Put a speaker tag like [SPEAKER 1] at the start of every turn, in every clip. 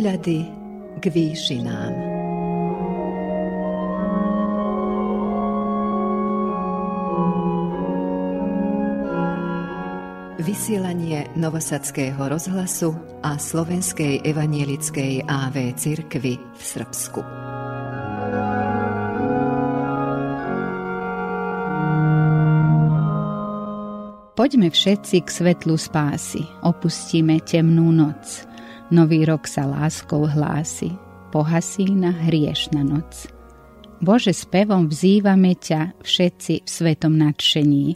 [SPEAKER 1] Pohľady k výšinám. Vysielanie Novosadského rozhlasu a Slovenskej evanielickej AV cirkvy v Srbsku.
[SPEAKER 2] Poďme všetci k svetlu spásy, opustíme temnú noc – Nový rok sa láskou hlási, pohasína hriešna noc. Bože, spevom vzývame ťa všetci v svetom nadšení.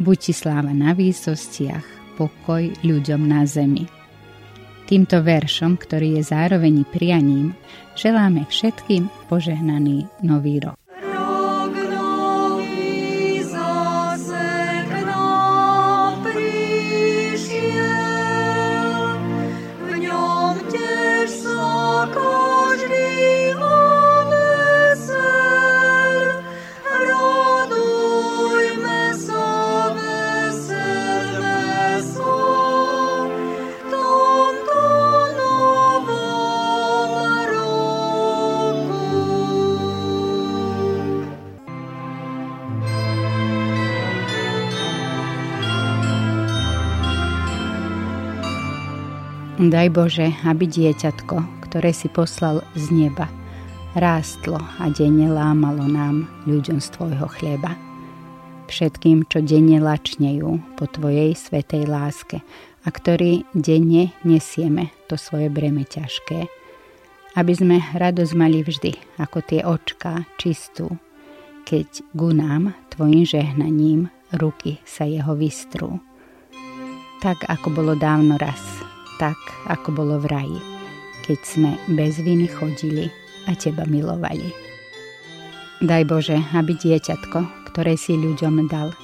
[SPEAKER 2] Buď ti sláva na výsostiach, pokoj ľuďom na zemi. Týmto veršom, ktorý je zároveň prianím, želáme všetkým požehnaný nový rok. Daj Bože, aby dieťatko, ktoré si poslal z neba, rástlo a denne lámalo nám ľuďom z Tvojho chleba. Všetkým, čo denne lačnejú po Tvojej svetej láske a ktorí denne nesieme to svoje breme ťažké. Aby sme radosť mali vždy, ako tie očká, čistú, keď ku nám Tvojim žehnaním ruky sa jeho vystrú. Tak, ako bolo dávno raz – tak, ako bolo v raji, keď sme bez viny chodili a teba milovali. Daj Bože, aby dieťatko, ktoré si ľuďom dal,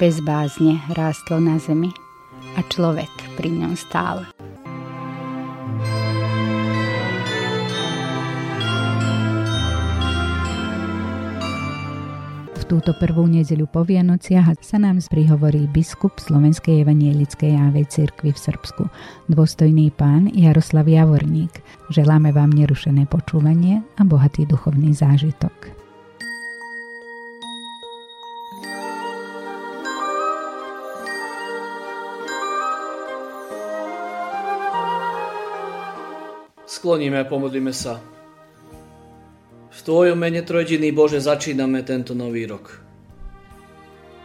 [SPEAKER 2] bez bázne rástlo na zemi a človek pri ňom stál. Túto prvú nedeľu po Vianociach sa nám prihovorí biskup Slovenskej evanielickej AV cirkvi v Srbsku, dôstojný pán Jaroslav Javorník. Želáme vám nerušené počúvanie a bohatý duchovný zážitok.
[SPEAKER 3] Skloníme a pomodlíme sa. V Tvojom mene Trojdiny Bože začíname tento nový rok.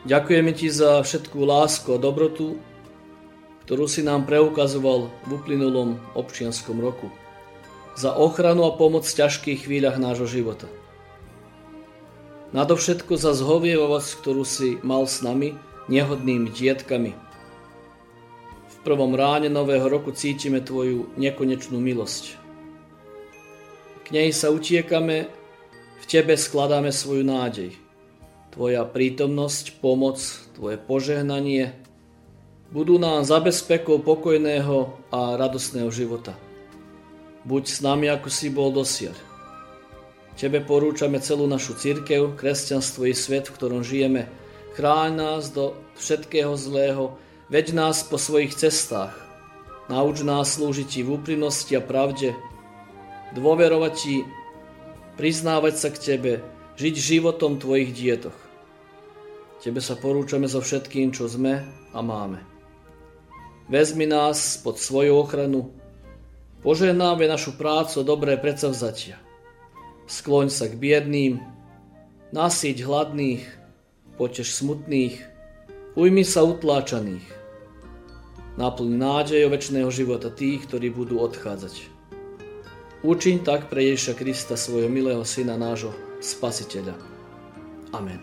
[SPEAKER 3] Ďakujeme Ti za všetkú lásku a dobrotu, ktorú si nám preukazoval v uplynulom občianskom roku. Za ochranu a pomoc v ťažkých chvíľach nášho života. Nadovšetko za zhovievavosť, ktorú si mal s nami, nehodnými dietkami. V prvom ráne nového roku cítime Tvoju nekonečnú milosť. K nej sa utiekame v Tebe skladáme svoju nádej. Tvoja prítomnosť, pomoc, Tvoje požehnanie budú nám zabezpekou pokojného a radosného života. Buď s nami, ako si bol dosiaľ. Tebe porúčame celú našu církev, kresťanstvo i svet, v ktorom žijeme. Chráň nás do všetkého zlého, veď nás po svojich cestách. Nauč nás slúžiť Ti v úprimnosti a pravde, dôverovať Ti priznávať sa k Tebe, žiť životom Tvojich dietoch. Tebe sa porúčame so všetkým, čo sme a máme. Vezmi nás pod svoju ochranu, požehnáme našu prácu dobré predsavzatia. Skloň sa k biedným, nasíť hladných, potež smutných, ujmi sa utláčaných. Naplň nádejou väčšného života tých, ktorí budú odchádzať. Učiň tak pre Ježiša Krista, svojho milého syna, nášho spasiteľa. Amen.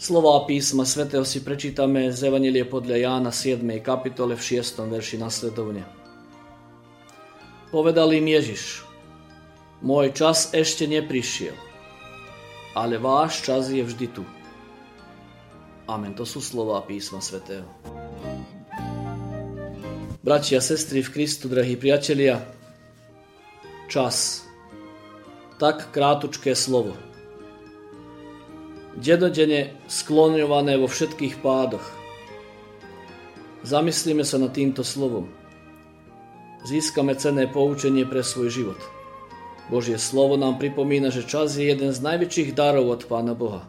[SPEAKER 3] Slová písma svätého si prečítame z Evanílie podľa Jána 7. kapitole v 6. verši nasledovne. Povedal im Ježiš, môj čas ešte neprišiel, ale váš čas je vždy tu. Amen. To sú slová písma svätého. Bratia sestry v Kristu, drahí priatelia, čas. Tak krátučké slovo. Denodene skloňované vo všetkých pádoch. Zamyslíme sa nad týmto slovom. získame cenné poučenie pre svoj život. Božie slovo nám pripomína, že čas je jeden z najväčších darov od Pána Boha.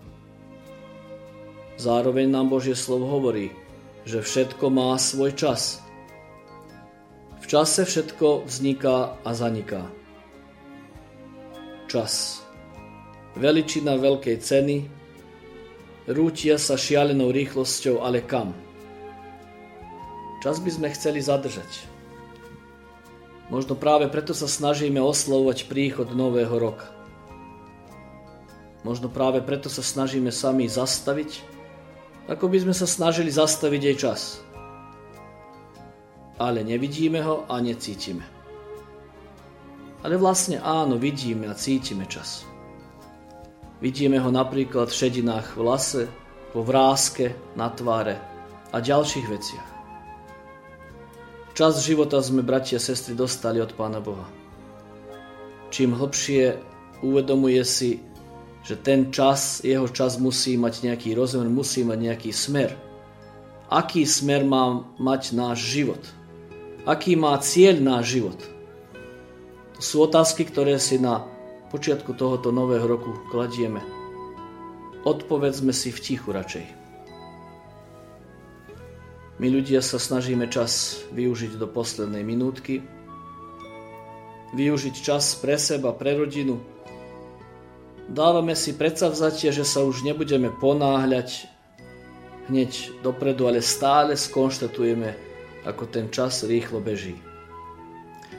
[SPEAKER 3] Zároveň nám Božie slovo hovorí, že všetko má svoj čas. Čase všetko vzniká a zaniká. Čas. Veličina veľkej ceny, rútia sa šialenou rýchlosťou, ale kam? Čas by sme chceli zadržať. Možno práve preto sa snažíme oslovovať príchod nového roka. Možno práve preto sa snažíme sami zastaviť, ako by sme sa snažili zastaviť jej čas. Ale nevidíme ho a necítime. Ale vlastne áno, vidíme a cítime čas. Vidíme ho napríklad v šedinách v lase, vo vrázke, na tváre a ďalších veciach. Čas života sme, bratia a sestry, dostali od Pána Boha. Čím hlbšie uvedomuje si, že ten čas, jeho čas musí mať nejaký rozmer, musí mať nejaký smer. Aký smer má mať náš život? Aký má cieľ náš život? To sú otázky, ktoré si na počiatku tohoto nového roku kladieme. Odpovedzme si v tichu radšej. My ľudia sa snažíme čas využiť do poslednej minútky, využiť čas pre seba, pre rodinu. Dávame si predsavzatie, že sa už nebudeme ponáhľať hneď dopredu, ale stále skonštatujeme, ako ten čas rýchlo beží.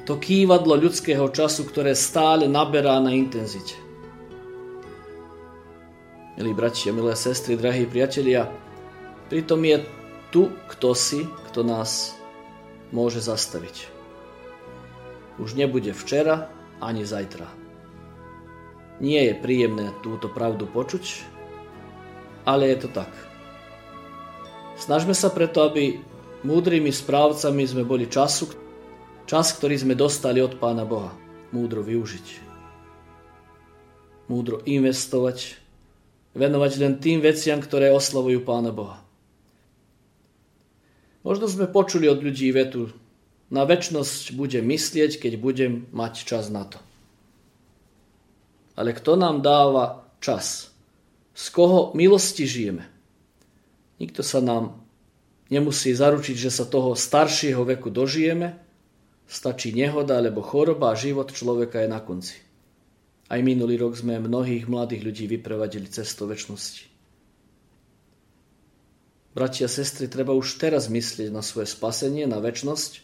[SPEAKER 3] To kývadlo ľudského času, ktoré stále naberá na intenzite. Milí bratia, milé sestry, drahí priatelia, pritom je tu kto si, kto nás môže zastaviť. Už nebude včera ani zajtra. Nie je príjemné túto pravdu počuť, ale je to tak. Snažme sa preto, aby múdrymi správcami sme boli času, čas, ktorý sme dostali od Pána Boha, múdro využiť. Múdro investovať, venovať len tým veciam, ktoré oslavujú Pána Boha. Možno sme počuli od ľudí vetu, na väčnosť budem myslieť, keď budem mať čas na to. Ale kto nám dáva čas? Z koho milosti žijeme? Nikto sa nám nemusí zaručiť, že sa toho staršieho veku dožijeme. Stačí nehoda alebo choroba a život človeka je na konci. Aj minulý rok sme mnohých mladých ľudí vyprevadili cestou väčšnosti. Bratia a sestry, treba už teraz myslieť na svoje spasenie, na väčnosť,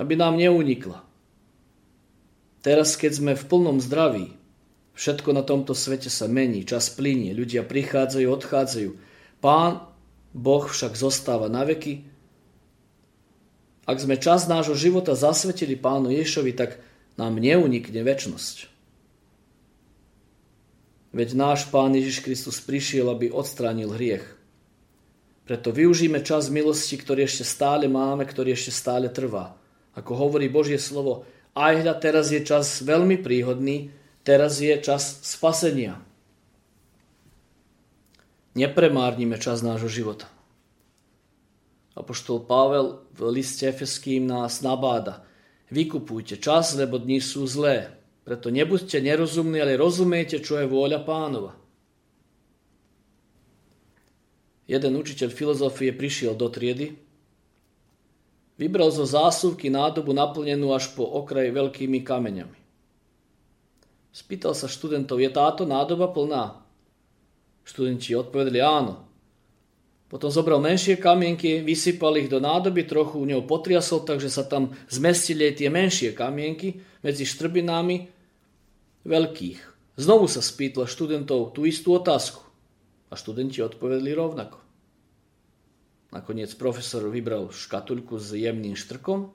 [SPEAKER 3] aby nám neunikla. Teraz, keď sme v plnom zdraví, všetko na tomto svete sa mení, čas plinie, ľudia prichádzajú, odchádzajú. Pán Boh však zostáva na veky. Ak sme čas nášho života zasvetili Pánu Ješovi, tak nám neunikne väčnosť. Veď náš Pán Ježiš Kristus prišiel, aby odstránil hriech. Preto využíme čas milosti, ktorý ešte stále máme, ktorý ešte stále trvá. Ako hovorí Božie slovo, aj hľa teraz je čas veľmi príhodný, teraz je čas spasenia. Nepremárnime čas nášho života. Apoštol Pavel v liste Efeským nás nabáda. Vykupujte čas, lebo dni sú zlé. Preto nebuďte nerozumní, ale rozumejte, čo je vôľa pánova. Jeden učiteľ filozofie prišiel do triedy, vybral zo zásuvky nádobu naplnenú až po okraj veľkými kameňami. Spýtal sa študentov, je táto nádoba plná? Študenti odpovedali áno. Potom zobral menšie kamienky, vysypal ich do nádoby, trochu u neho potriasol, takže sa tam zmestili aj tie menšie kamienky medzi štrbinami veľkých. Znovu sa spýtal študentov tú istú otázku. A študenti odpovedli rovnako. Nakoniec profesor vybral škatuľku s jemným štrkom.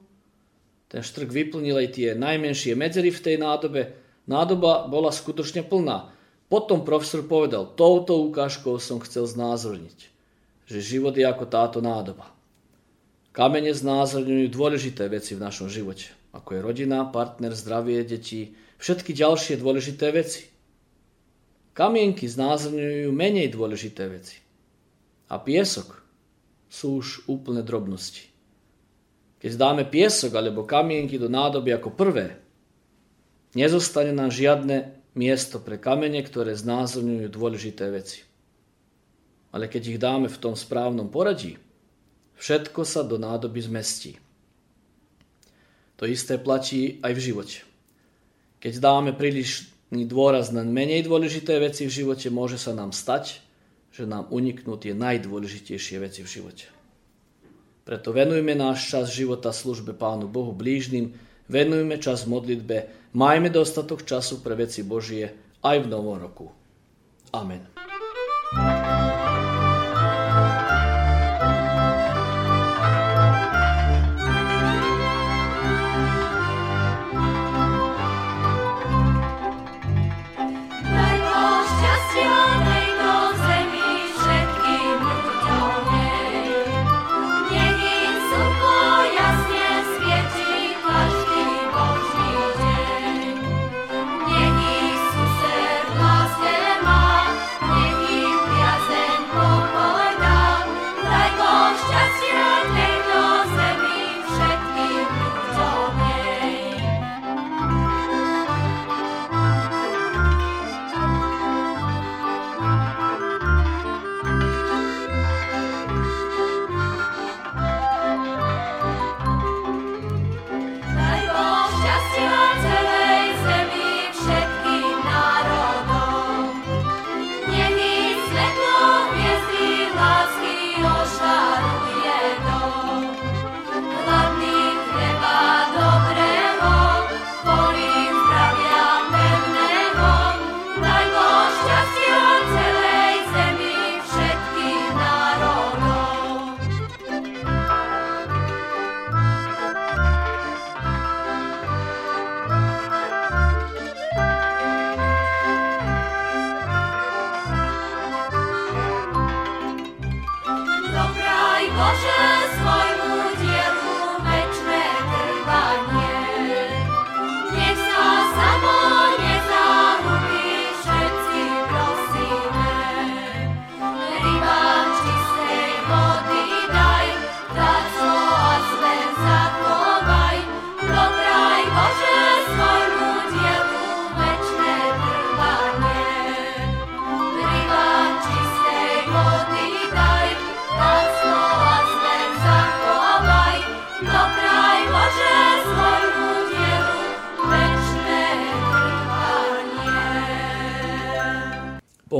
[SPEAKER 3] Ten štrk vyplnil aj tie najmenšie medzery v tej nádobe. Nádoba bola skutočne plná. Potom profesor povedal, touto ukážkou som chcel znázorniť, že život je ako táto nádoba. Kamene znázorňujú dôležité veci v našom živote, ako je rodina, partner, zdravie, deti, všetky ďalšie dôležité veci. Kamienky znázorňujú menej dôležité veci. A piesok sú už úplne drobnosti. Keď dáme piesok alebo kamienky do nádoby ako prvé, nezostane nám žiadne miesto pre kamene, ktoré znázorňujú dôležité veci. Ale keď ich dáme v tom správnom poradí, všetko sa do nádoby zmestí. To isté platí aj v živote. Keď dáme prílišný dôraz na menej dôležité veci v živote, môže sa nám stať, že nám uniknú tie najdôležitejšie veci v živote. Preto venujme náš čas života službe Pánu Bohu blížnym, venujme čas modlitbe, majme dostatok času pre veci Božie aj v novom roku. Amen.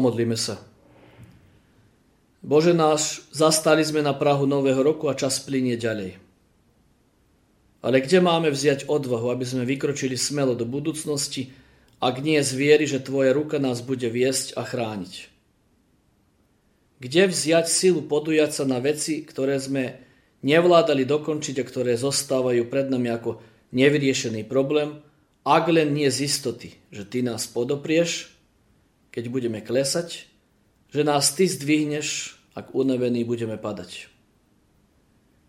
[SPEAKER 3] Pomodlíme sa. Bože náš, zastali sme na Prahu Nového roku a čas plinie ďalej. Ale kde máme vziať odvahu, aby sme vykročili smelo do budúcnosti, ak nie z viery, že Tvoja ruka nás bude viesť a chrániť? Kde vziať silu podujať sa na veci, ktoré sme nevládali dokončiť a ktoré zostávajú pred nami ako nevyriešený problém, ak len nie z istoty, že Ty nás podoprieš keď budeme klesať, že nás Ty zdvihneš, ak unavení budeme padať.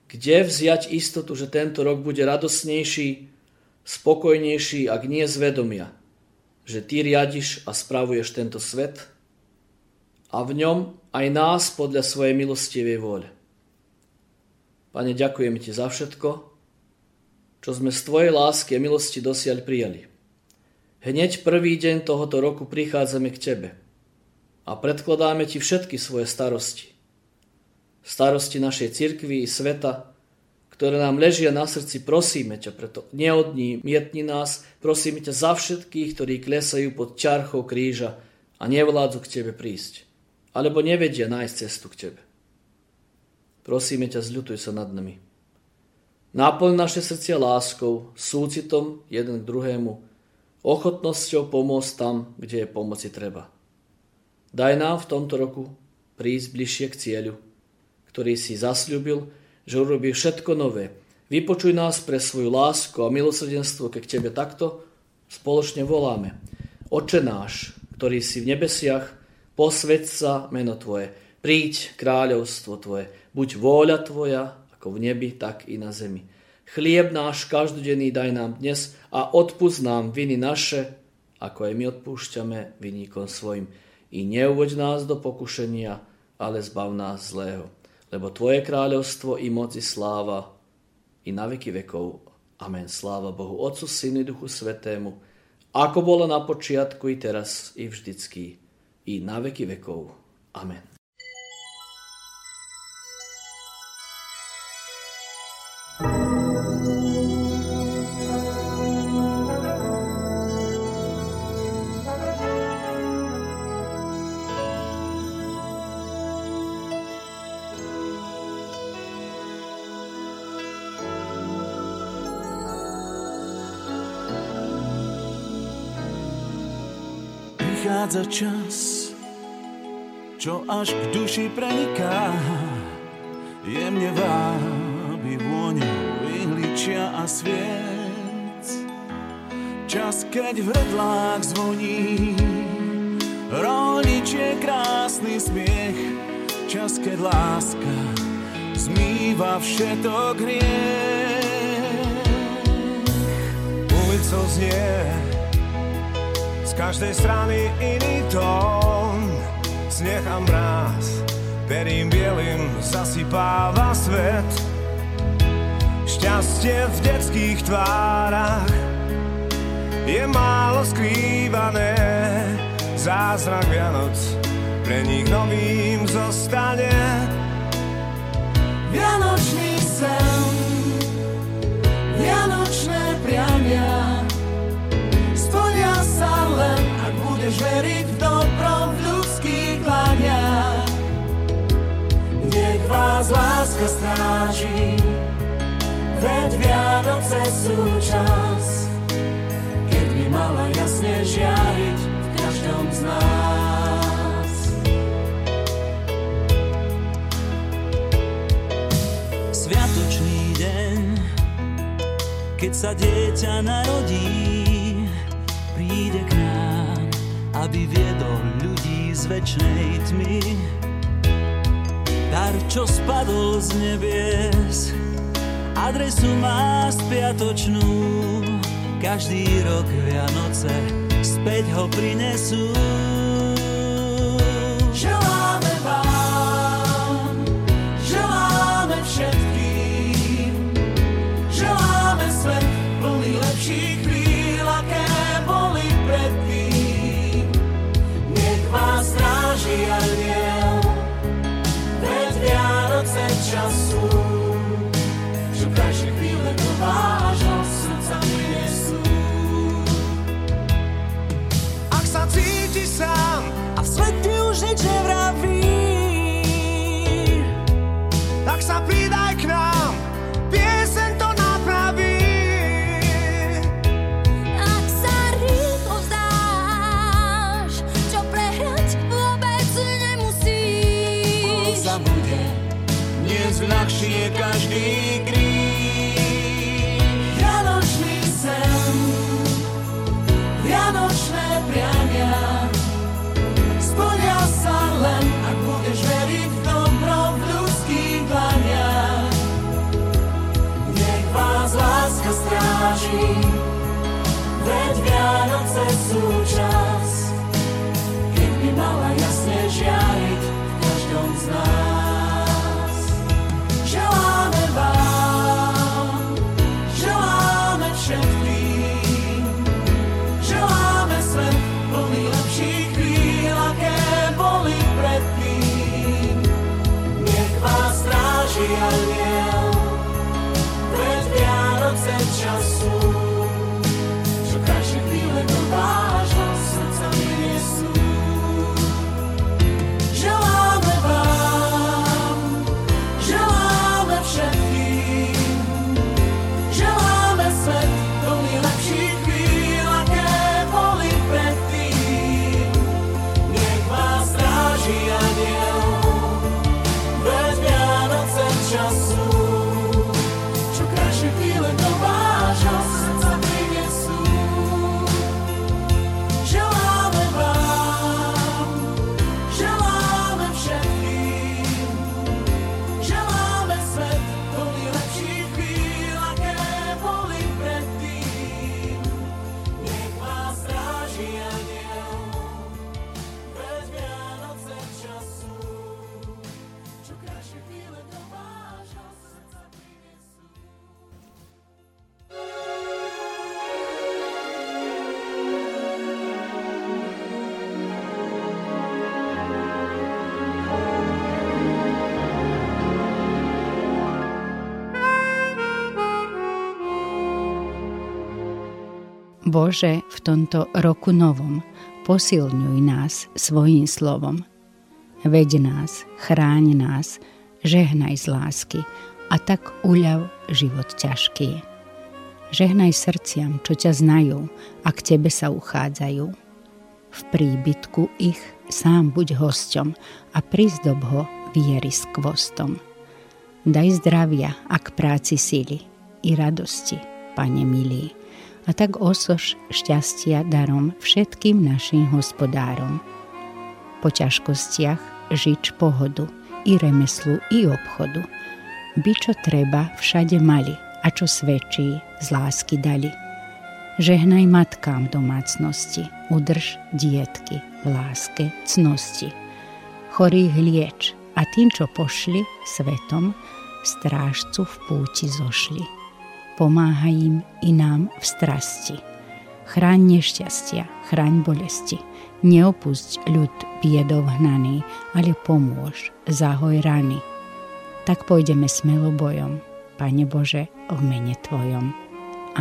[SPEAKER 3] Kde vziať istotu, že tento rok bude radosnejší, spokojnejší, ak nie zvedomia, že Ty riadiš a spravuješ tento svet a v ňom aj nás podľa svojej milostivej vôle. Pane, ďakujem Ti za všetko, čo sme z Tvojej lásky a milosti dosiaľ prijali. Hneď prvý deň tohoto roku prichádzame k Tebe a predkladáme Ti všetky svoje starosti. Starosti našej cirkvi i sveta, ktoré nám ležia na srdci, prosíme ťa preto. Neodní, mietni nás, prosíme ťa za všetkých, ktorí klesajú pod ťarchou kríža a nevládzu k Tebe prísť, alebo nevedia nájsť cestu k Tebe. Prosíme ťa, zľutuj sa nad nami. Náplň naše srdcia láskou, súcitom jeden k druhému, ochotnosťou pomôcť tam, kde je pomoci treba. Daj nám v tomto roku prísť bližšie k cieľu, ktorý si zasľúbil, že urobí všetko nové. Vypočuj nás pre svoju lásku a milosrdenstvo, keď k Tebe takto spoločne voláme. Oče náš, ktorý si v nebesiach, posveď sa meno Tvoje, príď kráľovstvo Tvoje, buď vôľa Tvoja, ako v nebi, tak i na zemi. Chlieb náš každodenný daj nám dnes a odpust nám viny naše, ako aj my odpúšťame vyníkom svojim. I neuvoď nás do pokušenia, ale zbav nás zlého. Lebo Tvoje kráľovstvo i moc i sláva i na veky vekov. Amen. Sláva Bohu, Otcu, Synu i Duchu Svetému, ako bolo na počiatku i teraz i vždycky i na veky vekov. Amen.
[SPEAKER 4] Prichádza čas, čo až k duši preniká. Jemne vábi vôňu ihličia a sviec. Čas, keď v hrdlách zvoní rolničie krásny smiech. Čas, keď láska zmýva všetok hriech. Ulicou znie každej strany iný tón. Sneh a mráz Perím bielým zasypáva svet. Šťastie v detských tvárach Je málo skrývané. Zázrak Vianoc pre nich novým zostane.
[SPEAKER 5] Vianočný sen Vianočné priania sa len, ak budeš veriť v dobro v ľudských dlaniach. Nech vás láska stráži, veď Vianoce sú čas, keď by mala jasne žiariť v každom z nás.
[SPEAKER 6] Sviatočný deň, keď sa dieťa narodí, aby viedol ľudí z väčšnej tmy. Dar, čo spadol z nebies, adresu má spiatočnú. Každý rok Vianoce späť ho prinesú.
[SPEAKER 5] Želáme Vianoce sú čas,
[SPEAKER 2] Bože, v tomto roku novom posilňuj nás svojim slovom. Veď nás, chráň nás, žehnaj z lásky a tak uľav život ťažký. Žehnaj srdciam, čo ťa znajú a k tebe sa uchádzajú. V príbytku ich sám buď hosťom a prizdob ho viery s kvostom. Daj zdravia a k práci síly i radosti, Pane milý a tak osož šťastia darom všetkým našim hospodárom. Po ťažkostiach žič pohodu, i remeslu, i obchodu. By čo treba všade mali a čo svedčí z lásky dali. Žehnaj matkám domácnosti, udrž dietky v láske cnosti. Chorých lieč a tým, čo pošli svetom, strážcu v púti zošli pomáhaj im i nám v strasti. Chráň nešťastia, chráň bolesti, neopusť ľud biedov hnaný, ale pomôž, zahoj rany. Tak pôjdeme smelo bojom, Pane Bože, v mene Tvojom.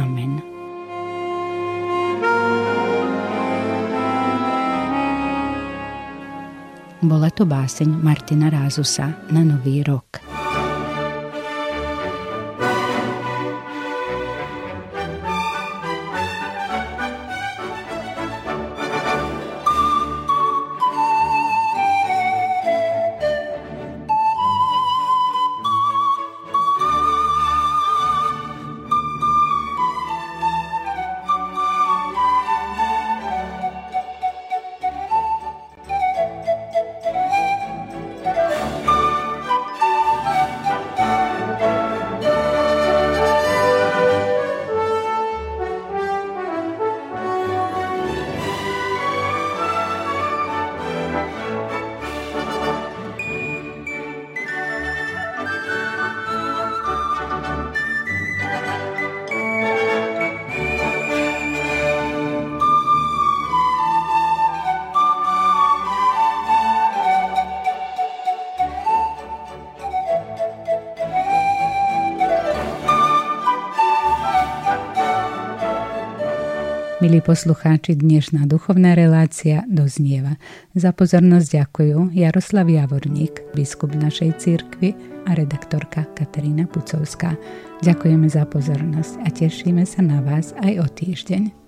[SPEAKER 2] Amen. Bola to báseň Martina Rázusa na Nový rok. Milí poslucháči, dnešná duchovná relácia doznieva. Za pozornosť ďakujú Jaroslav Javorník, biskup našej cirkvi a redaktorka Katarína Pucovská. Ďakujeme za pozornosť a tešíme sa na vás aj o týždeň.